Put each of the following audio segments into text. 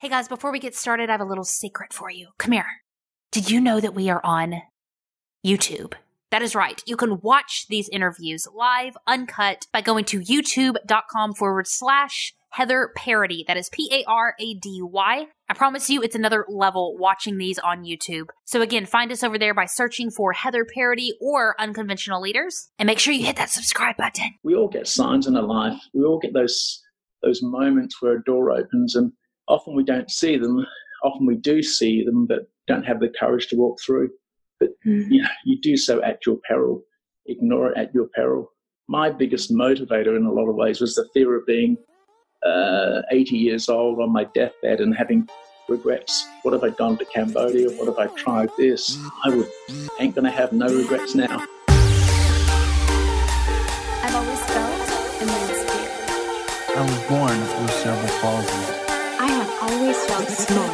Hey guys, before we get started, I have a little secret for you. Come here. Did you know that we are on YouTube? That is right. You can watch these interviews live, uncut, by going to youtube.com forward slash Heather Parady. That is P A R A D Y. I promise you, it's another level watching these on YouTube. So again, find us over there by searching for Heather Parady or Unconventional Leaders, and make sure you hit that subscribe button. We all get signs in our life. We all get those those moments where a door opens and often we don't see them. Often we do see them, but don't have the courage to walk through. But mm-hmm. you, know, you do so at your peril. Ignore it at your peril. My biggest motivator in a lot of ways was the fear of being uh, 80 years old on my deathbed and having regrets. What have I done to Cambodia? What have I tried this? I would ain't gonna have no regrets now. I've always felt immense fear. I was born with cerebral palsy always felt small.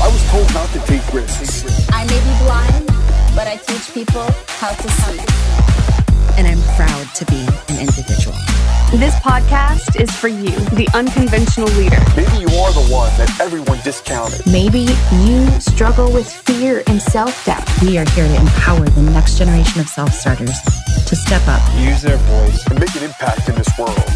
I was told not to take risks. I may be blind, but I teach people how to see. And I'm proud to be an individual. This podcast is for you, the unconventional leader. Maybe you are the one that everyone discounted. Maybe you struggle with fear and self doubt. We are here to empower the next generation of self starters to step up, use their voice, and make an impact in this world.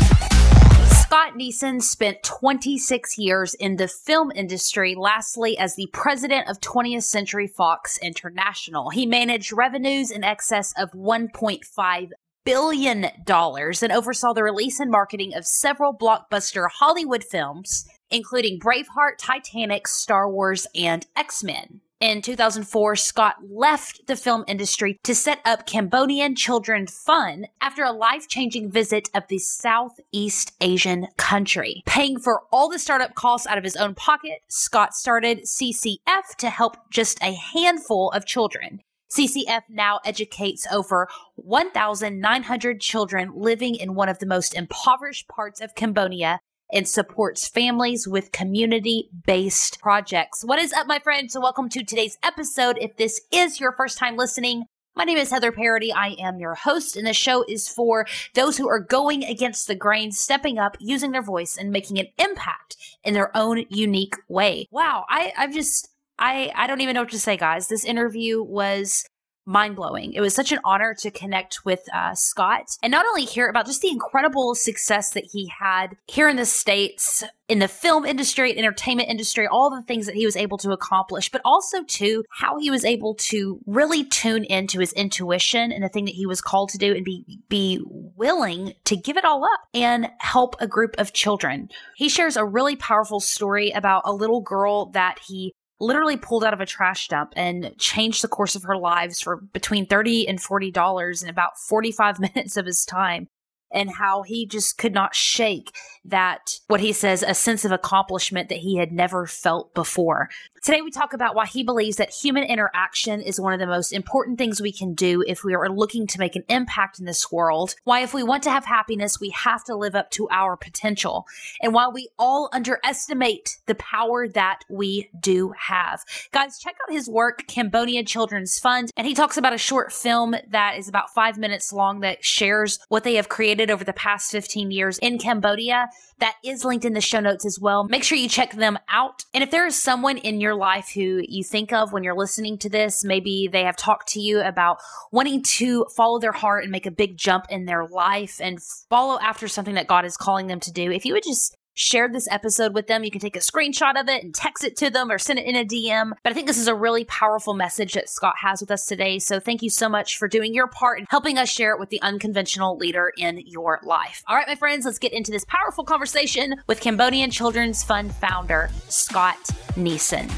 Neeson spent 26 years in the film industry, lastly, as the president of 20th Century Fox International. He managed revenues in excess of $1.5 billion and oversaw the release and marketing of several blockbuster Hollywood films, including Braveheart, Titanic, Star Wars, and X Men. In 2004, Scott left the film industry to set up Cambodian Children Fund after a life changing visit of the Southeast Asian country. Paying for all the startup costs out of his own pocket, Scott started CCF to help just a handful of children. CCF now educates over 1,900 children living in one of the most impoverished parts of Cambodia and supports families with community based projects. What is up, my friends? So, welcome to today's episode. If this is your first time listening, my name is Heather Parady. I am your host, and the show is for those who are going against the grain, stepping up, using their voice, and making an impact in their own unique way. Wow, I, I've just I I don't even know what to say, guys. This interview was mind blowing. It was such an honor to connect with uh, Scott and not only hear about just the incredible success that he had here in the States, in the film industry, entertainment industry, all the things that he was able to accomplish, but also too how he was able to really tune into his intuition and the thing that he was called to do and be be willing to give it all up and help a group of children. He shares a really powerful story about a little girl that he literally pulled out of a trash dump and changed the course of her lives for between 30 and 40 dollars in about 45 minutes of his time and how he just could not shake that, what he says, a sense of accomplishment that he had never felt before. Today, we talk about why he believes that human interaction is one of the most important things we can do if we are looking to make an impact in this world. Why, if we want to have happiness, we have to live up to our potential. And why we all underestimate the power that we do have. Guys, check out his work, Cambodia Children's Fund. And he talks about a short film that is about five minutes long that shares what they have created over the past 15 years in Cambodia. That is linked in the show notes as well. Make sure you check them out. And if there is someone in your life who you think of when you're listening to this, maybe they have talked to you about wanting to follow their heart and make a big jump in their life and follow after something that God is calling them to do, if you would just share this episode with them. You can take a screenshot of it and text it to them or send it in a DM. But I think this is a really powerful message that Scott has with us today. So thank you so much for doing your part and helping us share it with the unconventional leader in your life. All right, my friends, let's get into this powerful conversation with Cambodian Children's Fund founder, Scott Neeson.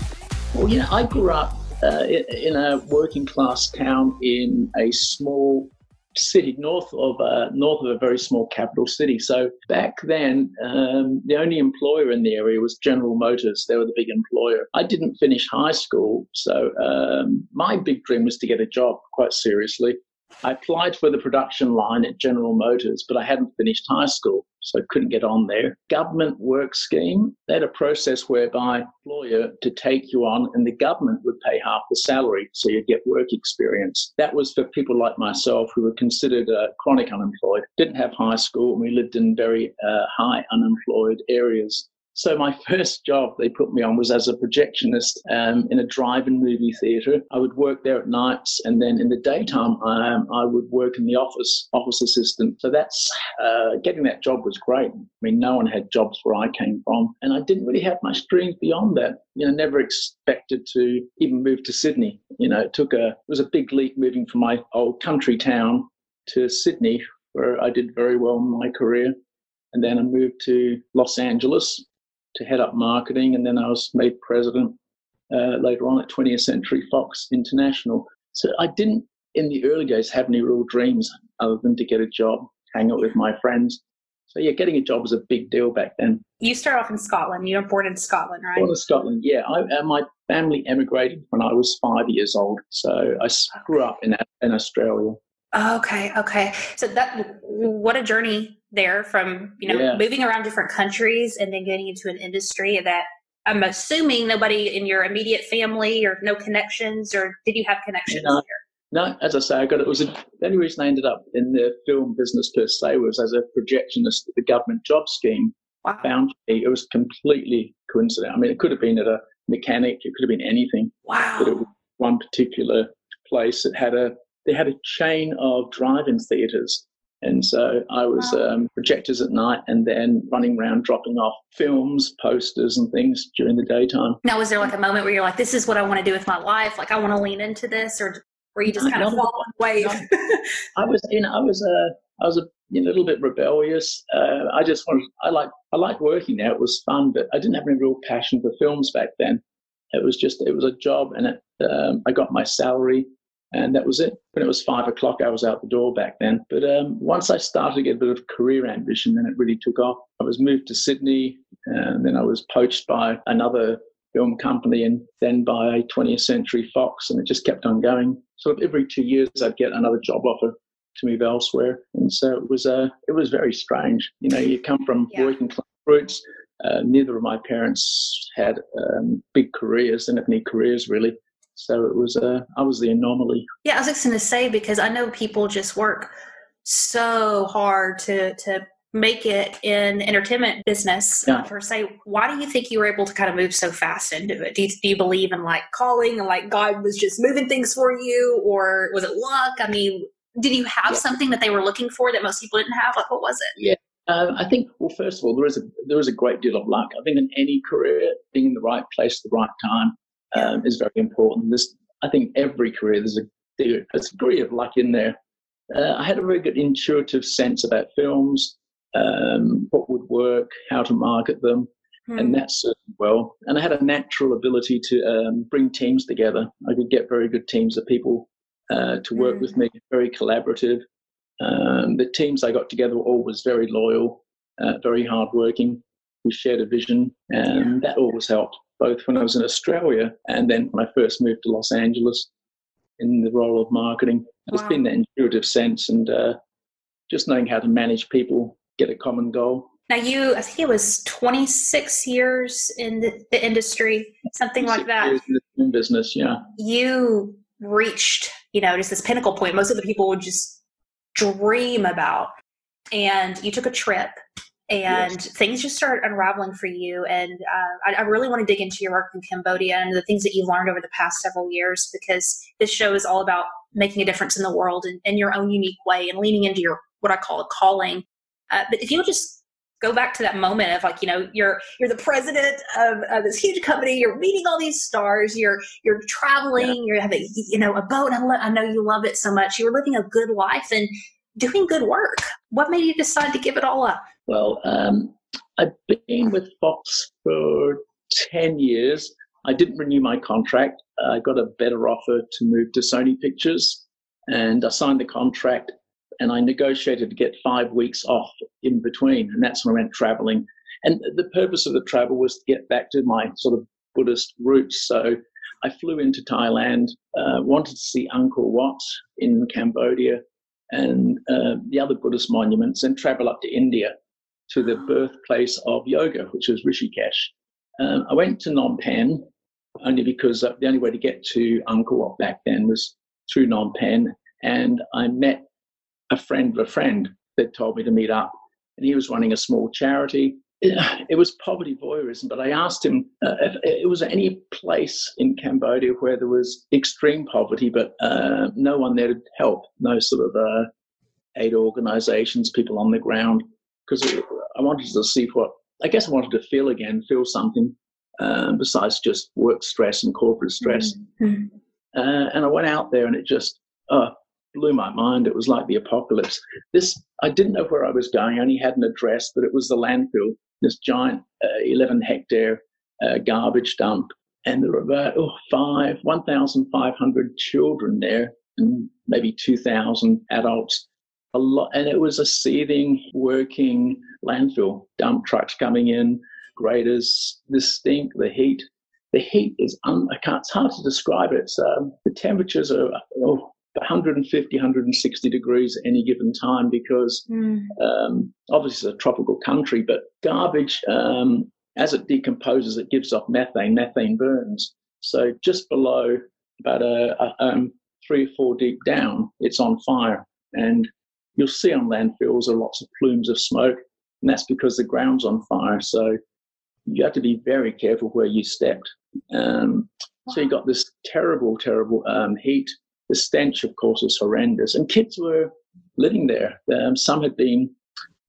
Well, you know, I grew up uh, in a working class town in a small city north of uh, north of a very small capital city. So back then, um, the only employer in the area was General Motors. They were the big employer. I didn't finish high school, so um, my big dream was to get a job. Quite seriously, I applied for the production line at General Motors, but I hadn't finished high school, so couldn't get on there. Government work scheme, they had a process whereby employer to take you on and the government would pay half the salary so you get work experience. That was for people like myself who were considered uh, chronic unemployed, didn't have high school, and we lived in very uh, high unemployed areas. So my first job they put me on was as a projectionist um, in a drive-in movie theatre. I would work there at nights, and then in the daytime um, I would work in the office, office assistant. So that's uh, getting that job was great. I mean, no one had jobs where I came from, and I didn't really have much dreams beyond that. You know, never expected to even move to Sydney. You know, it took a it was a big leap moving from my old country town to Sydney, where I did very well in my career. And then I moved to Los Angeles, to head up marketing, and then I was made president uh, later on at 20th Century Fox International. So I didn't, in the early days, have any real dreams other than to get a job, hang out with my friends. So yeah, getting a job was a big deal back then. You start off in Scotland. You were born in Scotland, right? Born in Scotland, yeah. I, uh, my family emigrated when I was five years old, so I grew up in in Australia. Okay, okay. So that what a journey there from you know yeah. moving around different countries and then getting into an industry that I'm assuming nobody in your immediate family or no connections or did you have connections no, here? No, as I say, I got it was a, the only reason I ended up in the film business per se was as a projectionist at the government job scheme. Wow. Found me. It was completely coincidental. I mean, it could have been at a mechanic, it could have been anything. Wow. But it was one particular place that had a they had a chain of drive-in theatres and so I was um, projectors at night and then running around dropping off films, posters, and things during the daytime. Now, was there like a moment where you're like, this is what I want to do with my life? Like, I want to lean into this? Or were you just kind of fall wave? I was, you know, I was, uh, I was a you know, little bit rebellious. Uh, I just wanted, I like, I liked working there. It was fun, but I didn't have any real passion for films back then. It was just, it was a job, and it, um, I got my salary and that was it. When it was five o'clock, I was out the door back then. But um, once I started to get a bit of career ambition, then it really took off. I was moved to Sydney, and then I was poached by another film company, and then by 20th Century Fox, and it just kept on going. Sort of every two years, I'd get another job offer to move elsewhere, and so it was. Uh, it was very strange. You know, you come from yeah. working class roots. Uh, neither of my parents had um, big careers, didn't have any careers really. So it was, uh, I was the anomaly. Yeah, I was just going to say because I know people just work so hard to to make it in entertainment business yeah. per se. Why do you think you were able to kind of move so fast into it? Do you, do you believe in like calling and like God was just moving things for you, or was it luck? I mean, did you have yeah. something that they were looking for that most people didn't have? Like, what was it? Yeah. Um, I think, well, first of all, there is a there is a great deal of luck. I think in any career, being in the right place at the right time um, is very important. This, I think, every career there's a, there's a degree of luck in there. Uh, I had a very good intuitive sense about films, um, what would work, how to market them, hmm. and that served well. And I had a natural ability to um, bring teams together. I could get very good teams of people uh, to work hmm. with me, very collaborative. Um, the teams I got together were always very loyal, uh, very hardworking. We shared a vision, and yeah. that always helped both when I was in Australia and then when I first moved to Los Angeles in the role of marketing. it's been that intuitive sense and uh, just knowing how to manage people, get a common goal. Now, you, I think it was 26 years in the, the industry, something like that. in business, yeah. You reached, you know, just this pinnacle point most of the people would just dream about. And you took a trip and yes. things just start unraveling for you. And uh, I, I, really want to dig into your work in Cambodia and the things that you've learned over the past several years because this show is all about making a difference in the world in, in your own unique way and leaning into your what I call a calling. Uh, but if you just go back to that moment of like you know you're you're the president of, of this huge company you're meeting all these stars you're you're traveling yeah. you're having you know a boat I, lo- I know you love it so much you're living a good life and doing good work what made you decide to give it all up well, um, I've been with Fox for 10 years. I didn't renew my contract. I got a better offer to move to Sony Pictures, and I signed the contract and I negotiated to get five weeks off in between, and that's when I went traveling. And the purpose of the travel was to get back to my sort of Buddhist roots. So I flew into Thailand, uh, wanted to see Angkor Wat in Cambodia and uh, the other Buddhist monuments, and travel up to India to the birthplace of yoga, which was Rishikesh. Um, I went to Phnom Penh only because uh, the only way to get to Angkor Wat back then was through Phnom Penh, and I met a friend of a friend that told me to meet up, and he was running a small charity. It, was poverty voyeurism, but I asked him uh, if it was any place in Cambodia where there was extreme poverty, but uh, no one there to help, no sort of uh, aid organizations, people on the ground, because I wanted to see what I guess I wanted to feel again, feel something um, besides just work stress and corporate stress. Mm-hmm. Uh, and I went out there, and it just uh, blew my mind. It was like the apocalypse. This I didn't know where I was going. I only had an address, but it was the landfill, this giant uh, 11 hectare uh, garbage dump, and there were about oh, five, 1,500 children there, and maybe 2,000 adults. A lot, and it was a seething, working landfill. Dump trucks coming in, graders, the stink, the heat. The heat is un, I can't, it's hard to describe it. Um, the temperatures are oh, 150, 160 degrees at any given time because mm. um, obviously it's a tropical country, but garbage, um, as it decomposes, it gives off methane. Methane burns. So just below, about a, a um, three or four deep down, it's on fire. And you'll see on landfills are lots of plumes of smoke, and that's because the ground's on fire. So you have to be very careful where you stepped. Um, so you got this terrible, terrible um, heat the stench, of course, is horrendous. And kids were living there. Um, some had been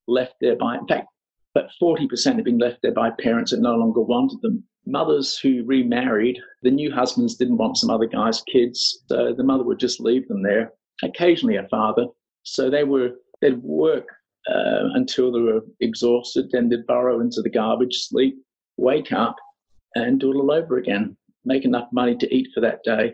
left there by, in fact, but 40% had been left there by parents that no longer wanted them. Mothers who remarried, the new husbands didn't want some other guy's kids, so the mother would just leave them there. Occasionally, a father. So they were they'd work uh, until they were exhausted, then they'd burrow into the garbage, sleep, wake up, and do it all over again. Make enough money to eat for that day,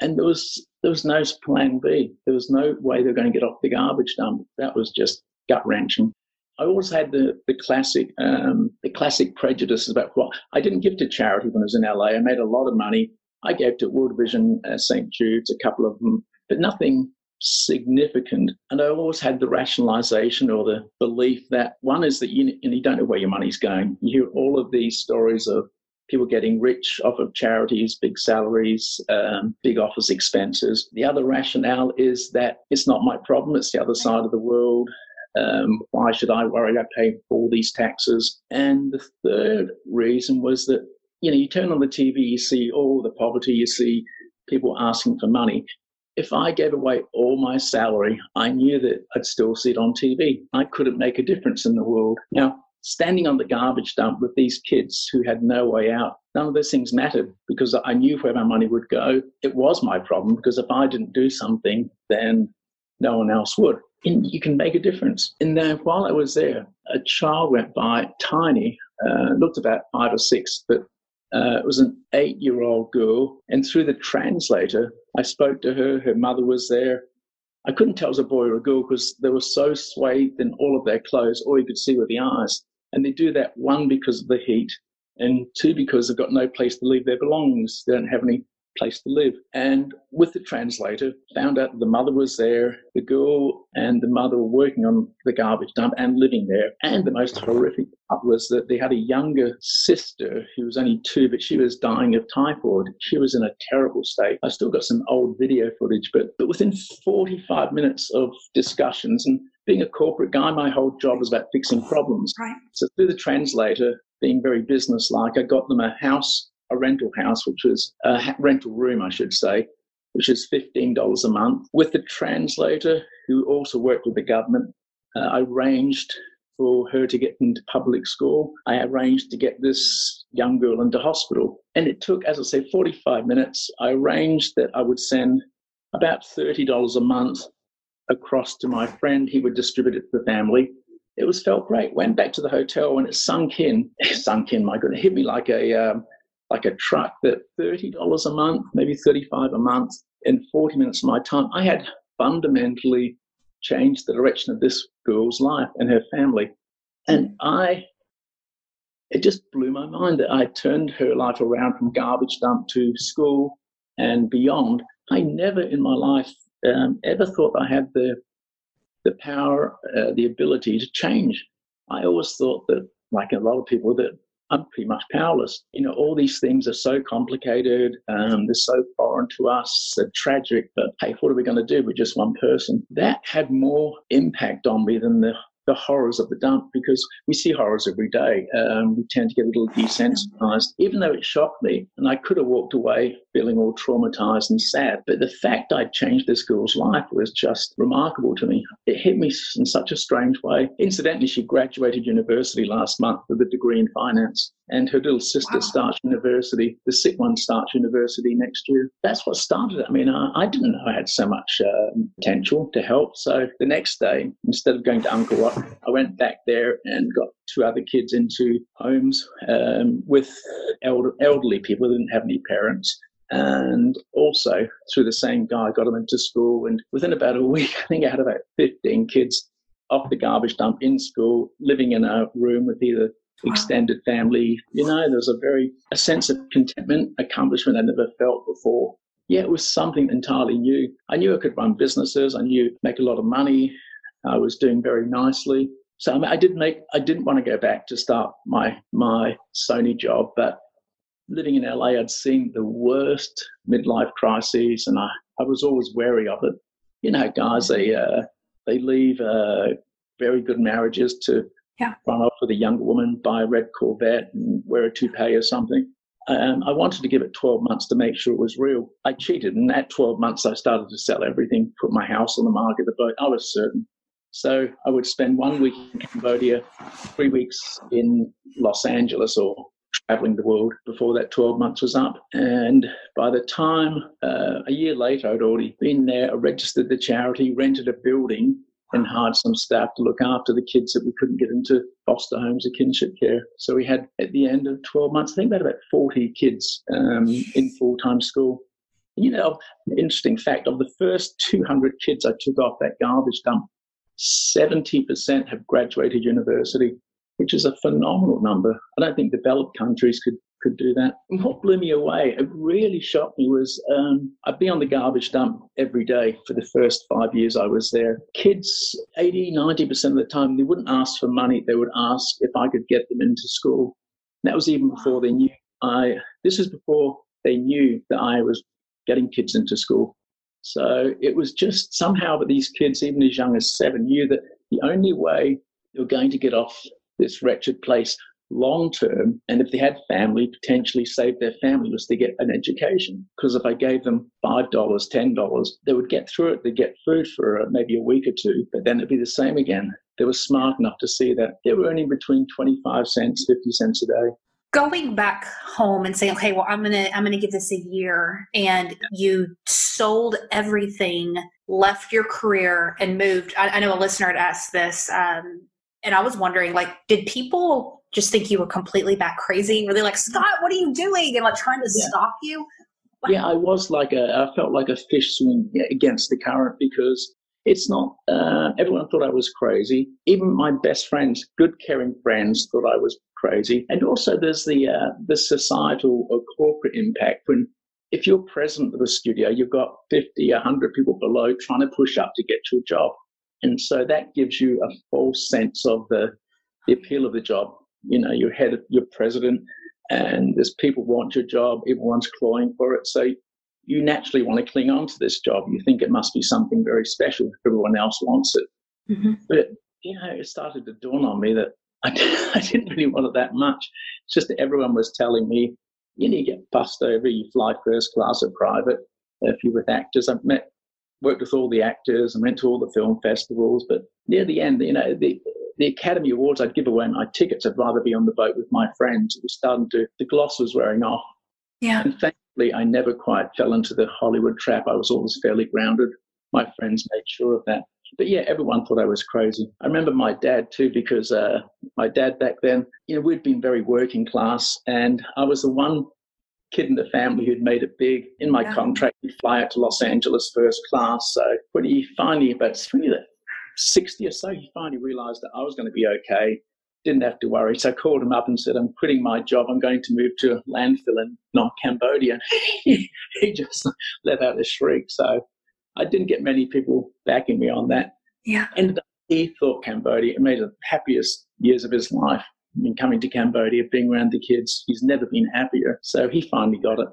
and there was there was no plan B. There was no way they were going to get off the garbage dump. That was just gut wrenching. I always had the the classic um, the classic prejudices about what I didn't give to charity when I was in LA. I made a lot of money. I gave to World Vision, uh, St Jude's, a couple of them, but nothing significant. And I always had the rationalization or the belief that one is that you, and you don't know where your money's going. You hear all of these stories of people getting rich off of charities, big salaries, um, big office expenses. The other rationale is that it's not my problem, it's the other side of the world. Um, why should I worry? I pay all these taxes. And the third reason was that, you know, you turn on the TV, you see all the poverty, you see people asking for money. If I gave away all my salary, I knew that I'd still see it on TV. I couldn't make a difference in the world. Now, standing on the garbage dump with these kids who had no way out. None of those things mattered because I knew where my money would go. It was my problem because if I didn't do something, then no one else would. And you can make a difference. And then while I was there, a child went by, tiny, uh, looked about five or six, but uh, it was an eight year old girl. And through the translator, I spoke to her. Her mother was there. I couldn't tell it was a boy or a girl because they were so swathed in all of their clothes. All you could see were the eyes. And they do that, one, because of the heat, and two, because they've got no place to leave their belongings. They don't have any place to live. And with the translator, found out the mother was there, the girl and the mother were working on the garbage dump and living there. And the most horrific part was that they had a younger sister who was only two, but she was dying of typhoid. She was in a terrible state. I still got some old video footage, but, but within 45 minutes of discussions, and being a corporate guy, my whole job was about fixing problems. Right. So through the translator, being very businesslike, I got them a house, a rental house, which was a rental room, I should say, which is $15 a month. With the translator, who also worked with the government, uh, I arranged for her to get into public school. I arranged to get this young girl into hospital. And it took, as I say, 45 minutes. I arranged that I would send about $30 a month across to my friend. He would distribute it to the family. It was felt great. Went back to the hotel and it sunk in. It sunk in. My goodness, it hit me like a um, like a truck. That thirty dollars a month, maybe thirty five a month, in forty minutes of my time, I had fundamentally changed the direction of this girl's life and her family. And I, it just blew my mind that I turned her life around from garbage dump to school and beyond. I never in my life um, ever thought I had the the power, uh, the ability to change. I always thought that, like a lot of people, that I'm pretty much powerless. You know, all these things are so complicated, um, they're so foreign to us, they're tragic, but hey, what are we going to do We're just one person? That had more impact on me than the the horrors of the dump because we see horrors every day. Um, we tend to get a little desensitized, even though it shocked me. And I could have walked away feeling all traumatized and sad. But the fact I'd changed this girl's life was just remarkable to me. It hit me in such a strange way. Incidentally, she graduated university last month with a degree in finance and her little sister wow. starts university. The sick one starts university next year. That's what started it. I mean, I, I didn't know I had so much uh, potential to help. So the next day, instead of going to Angkor Wat, I went back there and got two other kids into homes um, with elder, elderly people who didn't have any parents. And also through the same guy, got them into school. And within about a week, I think I had about 15 kids off the garbage dump in school, living in a room with either extended family. You know, there was a very a sense of contentment, accomplishment I never felt before. Yeah, it was something entirely new. I knew I could run businesses. I knew make a lot of money. I was doing very nicely. So I, mean, I did make. I didn't want to go back to start my my Sony job, but living in LA, I'd seen the worst midlife crises, and I, I was always wary of it. You know, guys, they uh, they leave uh, very good marriages to yeah. run off with a younger woman, buy a red Corvette, and wear a toupee or something. Um, I wanted to give it 12 months to make sure it was real. I cheated, and at 12 months, I started to sell everything, put my house on the market, the boat. I was certain. So I would spend one week in Cambodia, three weeks in Los Angeles or traveling the world before that 12 months was up. And by the time uh, a year later, I'd already been there, registered the charity, rented a building, and hired some staff to look after the kids that we couldn't get into foster homes or kinship care. So we had, at the end of 12 months, I think we had about 40 kids um, in full time school. You know, interesting fact of the first 200 kids I took off that garbage dump, 70% have graduated university, which is a phenomenal number. I don't think developed countries could could do that. And what blew me away, it really shocked me, was um, I'd be on the garbage dump every day for the first five years I was there. Kids, 80, 90% of the time, they wouldn't ask for money. They would ask if I could get them into school. And that was even before they knew I, this is before they knew that I was getting kids into school. So it was just somehow that these kids, even as young as seven, knew that the only way they were going to get off this wretched place long term, and if they had family, potentially save their family was to get an education. Because if I gave them $5, $10, they would get through it. They'd get food for uh, maybe a week or two, but then it'd be the same again. They were smart enough to see that they were earning between 25 cents, 50 cents a day going back home and saying okay well i'm gonna i'm gonna give this a year and you sold everything left your career and moved i, I know a listener had asked this um, and i was wondering like did people just think you were completely back crazy? Were they like, Scott, what are you doing? And like trying to yeah. stop you? Yeah, I was like a, I felt like a fish swimming against the current because it's not, uh, everyone thought I was crazy. Even my best friends, good caring friends, thought I was crazy. And also there's the, uh, the societal or corporate impact when if you're president of a studio, you've got 50, 100 people below trying to push up to get your job. And so that gives you a false sense of the, the appeal of the job you know, you're head, you're president, and there's people want your job, everyone's clawing for it. So you naturally want to cling on to this job. You think it must be something very special if everyone else wants it. Mm-hmm. But, you know, it started to dawn on me that I, I didn't really want it that much. It's just that everyone was telling me, you know, you get bussed over, you fly first class or private. If you're with actors, I've met, worked with all the actors and went to all the film festivals. But near the end, you know, the, the Academy Awards, I'd give away my tickets. I'd rather be on the boat with my friends. It was starting to, the gloss was wearing off. Yeah. And thankfully, I never quite fell into the Hollywood trap. I was always fairly grounded. My friends made sure of that. But yeah, everyone thought I was crazy. I remember my dad too, because uh, my dad back then, you know, we'd been very working class, and I was the one kid in the family who'd made it big. In my yeah. contract, he'd fly out to Los Angeles first class. So when he finally, about 60 or so, he finally realized that I was going to be okay. Didn't have to worry. So I called him up and said, I'm quitting my job. I'm going to move to a landfill in North Cambodia. he, he just let out a shriek. So I didn't get many people backing me on that. Yeah. Ended up, he thought Cambodia, it made the happiest years of his life. I mean, coming to Cambodia, being around the kids, he's never been happier. So he finally got it.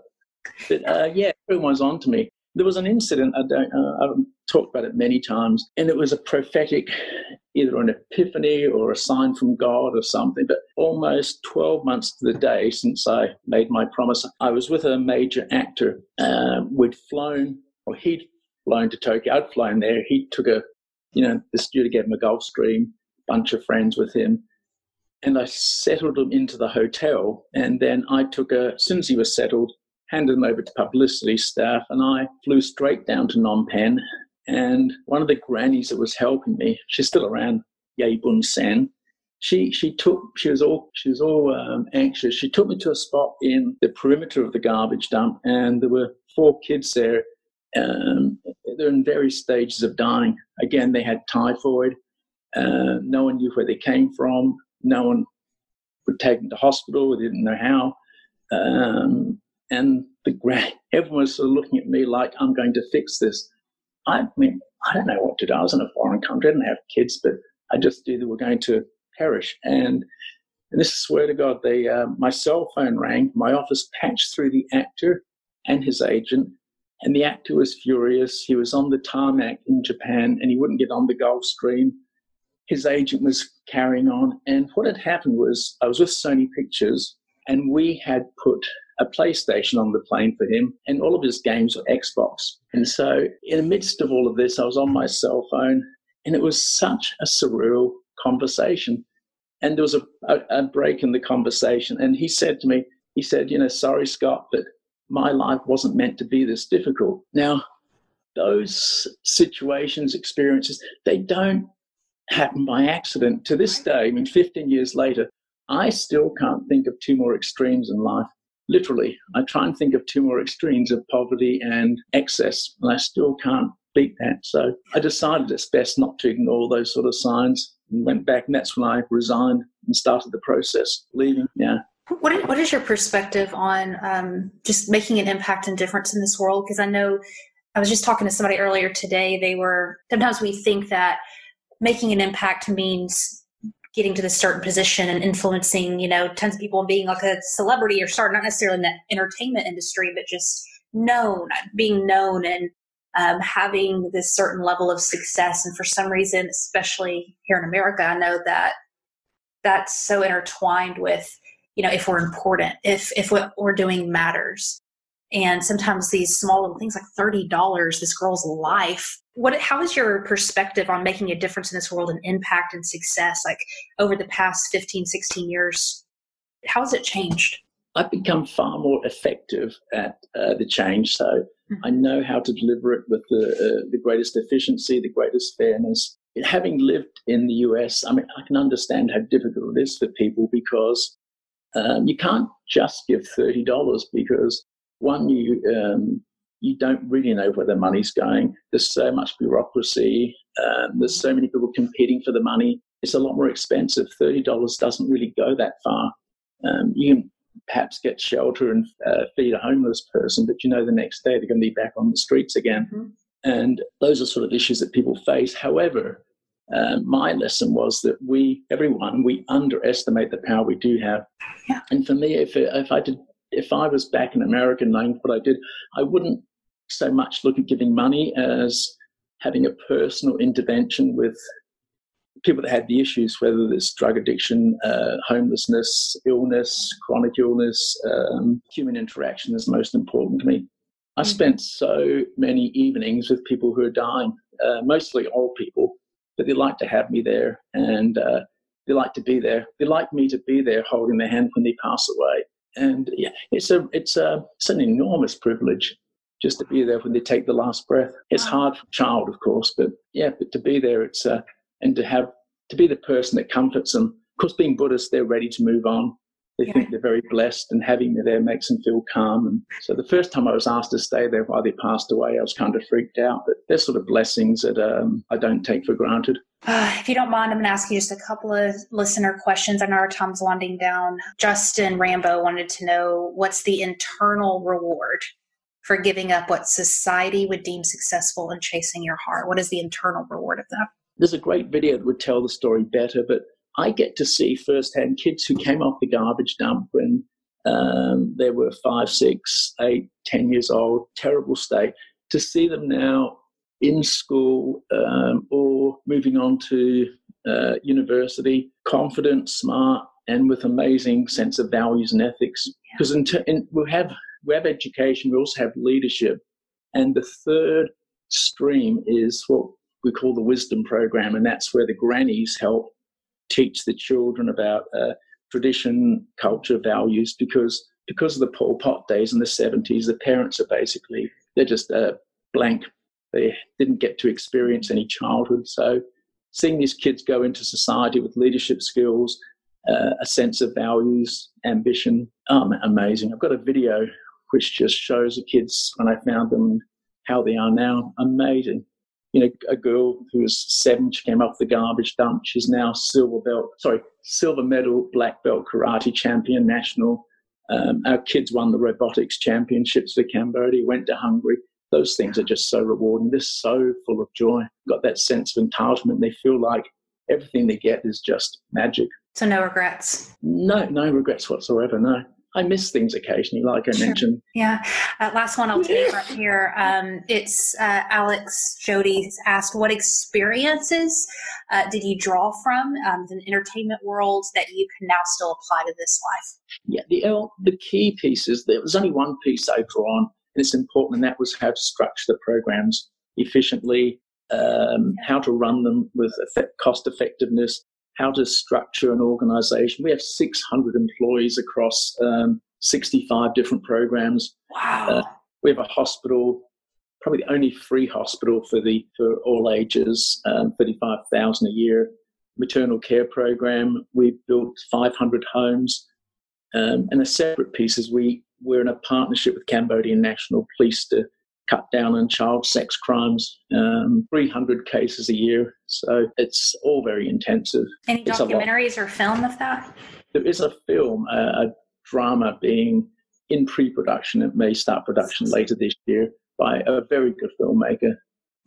But uh, yeah, everyone's on to me. There was an incident, I don't, uh, I've talked about it many times, and it was a prophetic, either an epiphany or a sign from God or something. But almost 12 months to the day since I made my promise, I was with a major actor. Uh, we'd flown, or he'd flown to Tokyo. I'd flown there. He took a, you know, the studio gave him a Gulfstream, bunch of friends with him. And I settled him into the hotel. And then I took a, as soon as he was settled, handed them over to publicity staff, and I flew straight down to Phnom Penh. And one of the grannies that was helping me, she's still around, Yay Bun Sen. She she took she was all she was all um, anxious. She took me to a spot in the perimeter of the garbage dump, and there were four kids there. Um, they're in various stages of dying. Again, they had typhoid. Uh, no one knew where they came from. No one would take them to hospital. They didn't know how. Um, and the grand, everyone was sort of looking at me like I'm going to fix this. I mean, I don't know what to do. I was in a foreign country. I didn't have kids, but I just knew they were going to perish. And, and this is swear to God, they, uh, my cell phone rang. My office patched through the actor and his agent. And the actor was furious. He was on the tarmac in Japan and he wouldn't get on the Gulfstream. His agent was carrying on. And what had happened was I was with Sony Pictures and we had put a PlayStation on the plane for him, and all of his games were Xbox. And so, in the midst of all of this, I was on my cell phone, and it was such a surreal conversation. And there was a, a, a break in the conversation, and he said to me, he said, You know, sorry, Scott, but my life wasn't meant to be this difficult. Now, those situations, experiences, they don't happen by accident. To this day, I mean, 15 years later, I still can't think of two more extremes in life literally, I try and think of two more extremes of poverty and excess, and I still can't beat that. So I decided it's best not to ignore those sort of signs and went back, and that's when I resigned and started the process, leaving. Yeah. What is, what is your perspective on um, just making an impact and difference in this world? Because I know I was just talking to somebody earlier today. They were sometimes we think that making an impact means getting to this certain position and influencing, you know, tons of people and being like a celebrity or star, not necessarily in the entertainment industry, but just known, being known and um, having this certain level of success. And for some reason, especially here in America, I know that that's so intertwined with, you know, if we're important, if if what we're doing matters. And sometimes these small little things like thirty dollars, this girl's life. What how is your perspective on making a difference in this world and impact and success like over the past 15 16 years how has it changed? I've become far more effective at uh, the change so mm-hmm. i know how to deliver it with the, uh, the greatest efficiency the greatest fairness. Having lived in the us i mean i can understand how difficult it is for people because um, you can't just give $30 because one you um, you don't really know where the money's going. There's so much bureaucracy. Um, there's so many people competing for the money. It's a lot more expensive. Thirty dollars doesn't really go that far. Um, you can perhaps get shelter and uh, feed a homeless person, but you know the next day they're going to be back on the streets again. Mm-hmm. And those are sort of issues that people face. However, uh, my lesson was that we, everyone, we underestimate the power we do have. Yeah. And for me, if if I did, if I was back in America knowing what I did, I wouldn't so much look at giving money as having a personal intervention with people that had the issues, whether it's drug addiction, uh, homelessness, illness, chronic illness, um, human interaction is most important to me. I mm. spent so many evenings with people who are dying, uh, mostly old people, but they like to have me there and uh, they like to be there. They like me to be there holding their hand when they pass away. And yeah, it's a it's a it's an enormous privilege just to be there when they take the last breath. It's hard for a child, of course, but yeah, but to be there, it's uh, and to have to be the person that comforts them. Of course, being Buddhist, they're ready to move on. They Yeah. think they're very blessed, and having me there makes them feel calm. And so the first time I was asked to stay there while they passed away, I was kind of freaked out. But they're sort of blessings that um, I don't take for granted. Uh, if you don't mind, I'm going to ask you just a couple of listener questions. I know our time's winding down. Justin Rambo wanted to know what's the internal reward for giving up what society would deem successful and chasing your heart? What is the internal reward of that? There's a great video that would tell the story better, but I get to see firsthand kids who came off the garbage dump when um, they were five, six, eight, ten years old, terrible state, to see them now in school um, or moving on to uh, university, confident, smart, and with amazing sense of values and ethics. Because in, ter- in, we have we have education, we also have leadership, and the third stream is what we call the wisdom program, and that's where the grannies help teach the children about uh, tradition, culture, values. Because because of the Pol Pot days in the seventies, the parents are basically they're just uh, blank. They didn't get to experience any childhood, so seeing these kids go into society with leadership skills, uh, a sense of values, ambition, um, amazing. I've got a video which just shows the kids when I found them how they are now. Amazing you know, a girl who was seven, she came off the garbage dump. She's now silver belt, sorry, silver medal, black belt karate champion, national. Um, our kids won the robotics championships for Cambodia, went to Hungary. Those things are just so rewarding. They're so full of joy. Got that sense of entitlement. They feel like everything they get is just magic. So, no regrets. No, no regrets whatsoever. No. I miss things occasionally, like I Sure. mentioned. Yeah. Uh, last one I'll take right here. Um, it's uh, Alex Jody asked, what experiences uh, did you draw from um, the entertainment world that you can now still apply to this life? Yeah, the, uh, the key piece is there was only one piece I draw on, and it's important, and that was how to structure the programs efficiently, um, how to run them with effect, cost effectiveness, how to structure an organization. We have 600 employees across um, 65 different programs. Wow. Uh, we have a hospital, probably the only free hospital for the for all ages, um, 35,000 a year. Maternal care program. We've built 500 homes, um, and a separate piece is we we're in a partnership with Cambodian National Police to cut down on child sex crimes. Um, 300 cases a year, so it's all very intensive. Any it's documentaries or film of that? There is a film, uh, a drama being in pre-production. It may start production later this year by a very good filmmaker.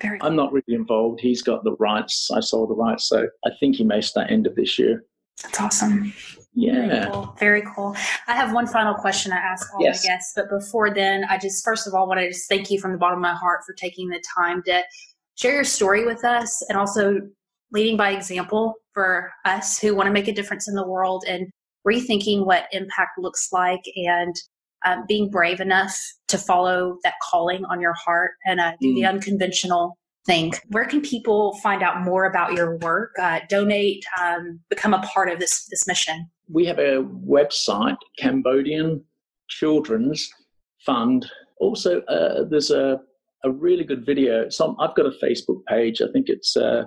Very I'm not really involved. He's got the rights. I sold the rights, so I think he may start end of this year. That's awesome. Very Yeah. cool. Very cool. I have one final question I ask all Yes. my guests, but before then, I just first of all want to just thank you from the bottom of my heart for taking the time to share your story with us and also leading by example for us who want to make a difference in the world and rethinking what impact looks like and um, being brave enough to follow that calling on your heart and uh, do the Mm. unconventional thing. Where can people find out more about your work, uh, donate, um, become a part of this this mission? We have a website, Cambodian Children's Fund. Also, uh, there's a, a really good video. Some I've got a Facebook page. I think it's uh,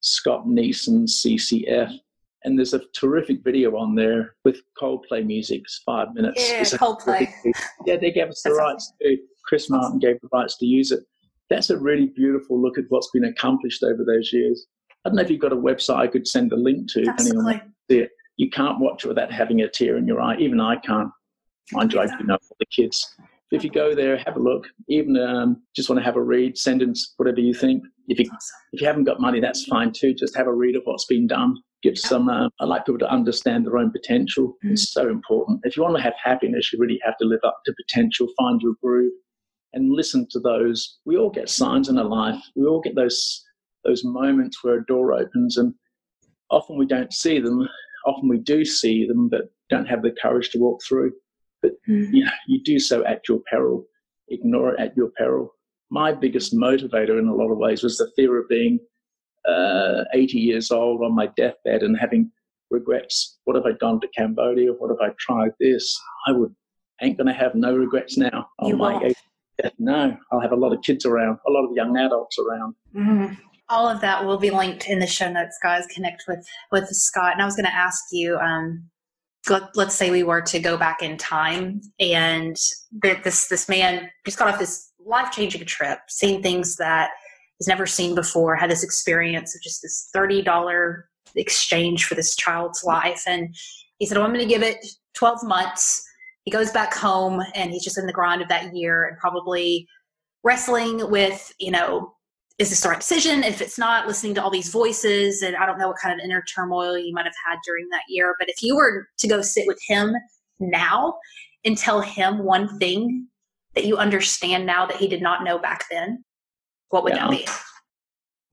Scott Neeson CCF. And there's a terrific video on there with Coldplay music. It's five minutes. Yeah, It's Coldplay. Yeah, they gave us the That's rights to. Chris Martin gave the rights to use it. That's a really beautiful look at what's been accomplished over those years. I don't know if you've got a website I could send a link to, depending on what Absolutely. you see it. You can't watch it without having a tear in your eye. Even I can't. Mind you, I do know all the kids. If you go there, have a look. Even um, just want to have a read, sentence, whatever you think. If you if you haven't got money, that's fine too. Just have a read of what's been done. Give some. Uh, I like people to understand their own potential. It's so important. If you want to have happiness, you really have to live up to potential. Find your groove, and listen to those. We all get signs in our life. We all get those those moments where a door opens, and often we don't see them. Often we do see them, but don't have the courage to walk through. But you know, you do so at your peril. Ignore it at your peril. My biggest motivator, in a lot of ways, was the fear of being uh, 80 years old on my deathbed and having regrets. What if I'd gone to Cambodia? What if I tried this? I would ain't going to have no regrets now on You my won't. 80th. No, I'll have a lot of kids around, a lot of young adults around. Mhm. All of that will be linked in the show notes, guys. Connect with with Scott. And I was going to ask you, um, let, us say we were to go back in time and that this this man just got off this life changing trip, seeing things that he's never seen before, had this experience of just this thirty dollar exchange for this child's life, and he said, "Oh, I'm going to give it twelve months." He goes back home and he's just in the grind of that year and probably wrestling with, you know, is this the right decision? If it's not, listening to all these voices, and I don't know what kind of inner turmoil you might have had during that year. But if you were to go sit with him now and tell him one thing that you understand now that he did not know back then, what would yeah, that be?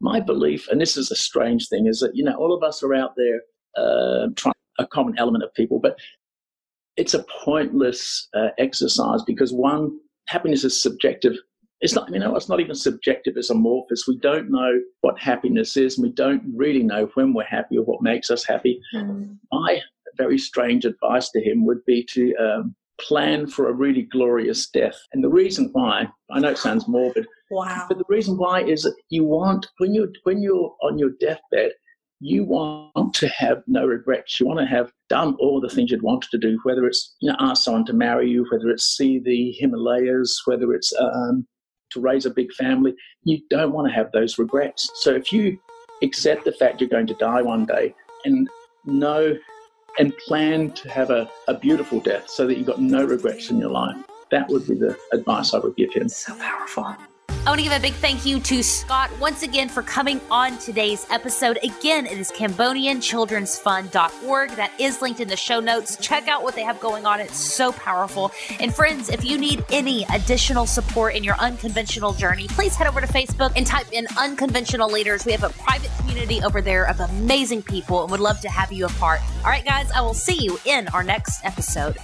My belief, and this is a strange thing, is that, you know, all of us are out there uh, trying a common element of people, but it's a pointless uh, exercise because one, happiness is subjective. It's not, you know, it's not even subjective, it's amorphous. We don't know what happiness is, and we don't really know when we're happy or what makes us happy. Mm. My very strange advice to him would be to um, plan for a really glorious death. And the reason why, I know it sounds morbid, wow. but the reason why is that you want, when you're, when you're on your deathbed, you want to have no regrets. You want to have done all the things you'd wanted to do, whether it's you know, ask someone to marry you, whether it's see the Himalayas, whether it's um, to raise a big family. You don't want to have those regrets. So if you accept the fact you're going to die one day and know and plan to have a, a beautiful death so that you've got no regrets in your life, that would be the advice I would give him. So powerful. I want to give a big thank you to Scott once again for coming on today's episode. Again, it is CambodianChildren'sFund.org. That is linked in the show notes. Check out what they have going on. It's so powerful. And friends, if you need any additional support in your unconventional journey, please head over to Facebook and type in Unconventional Leaders. We have a private community over there of amazing people and would love to have you a part. All right, guys, I will see you in our next episode.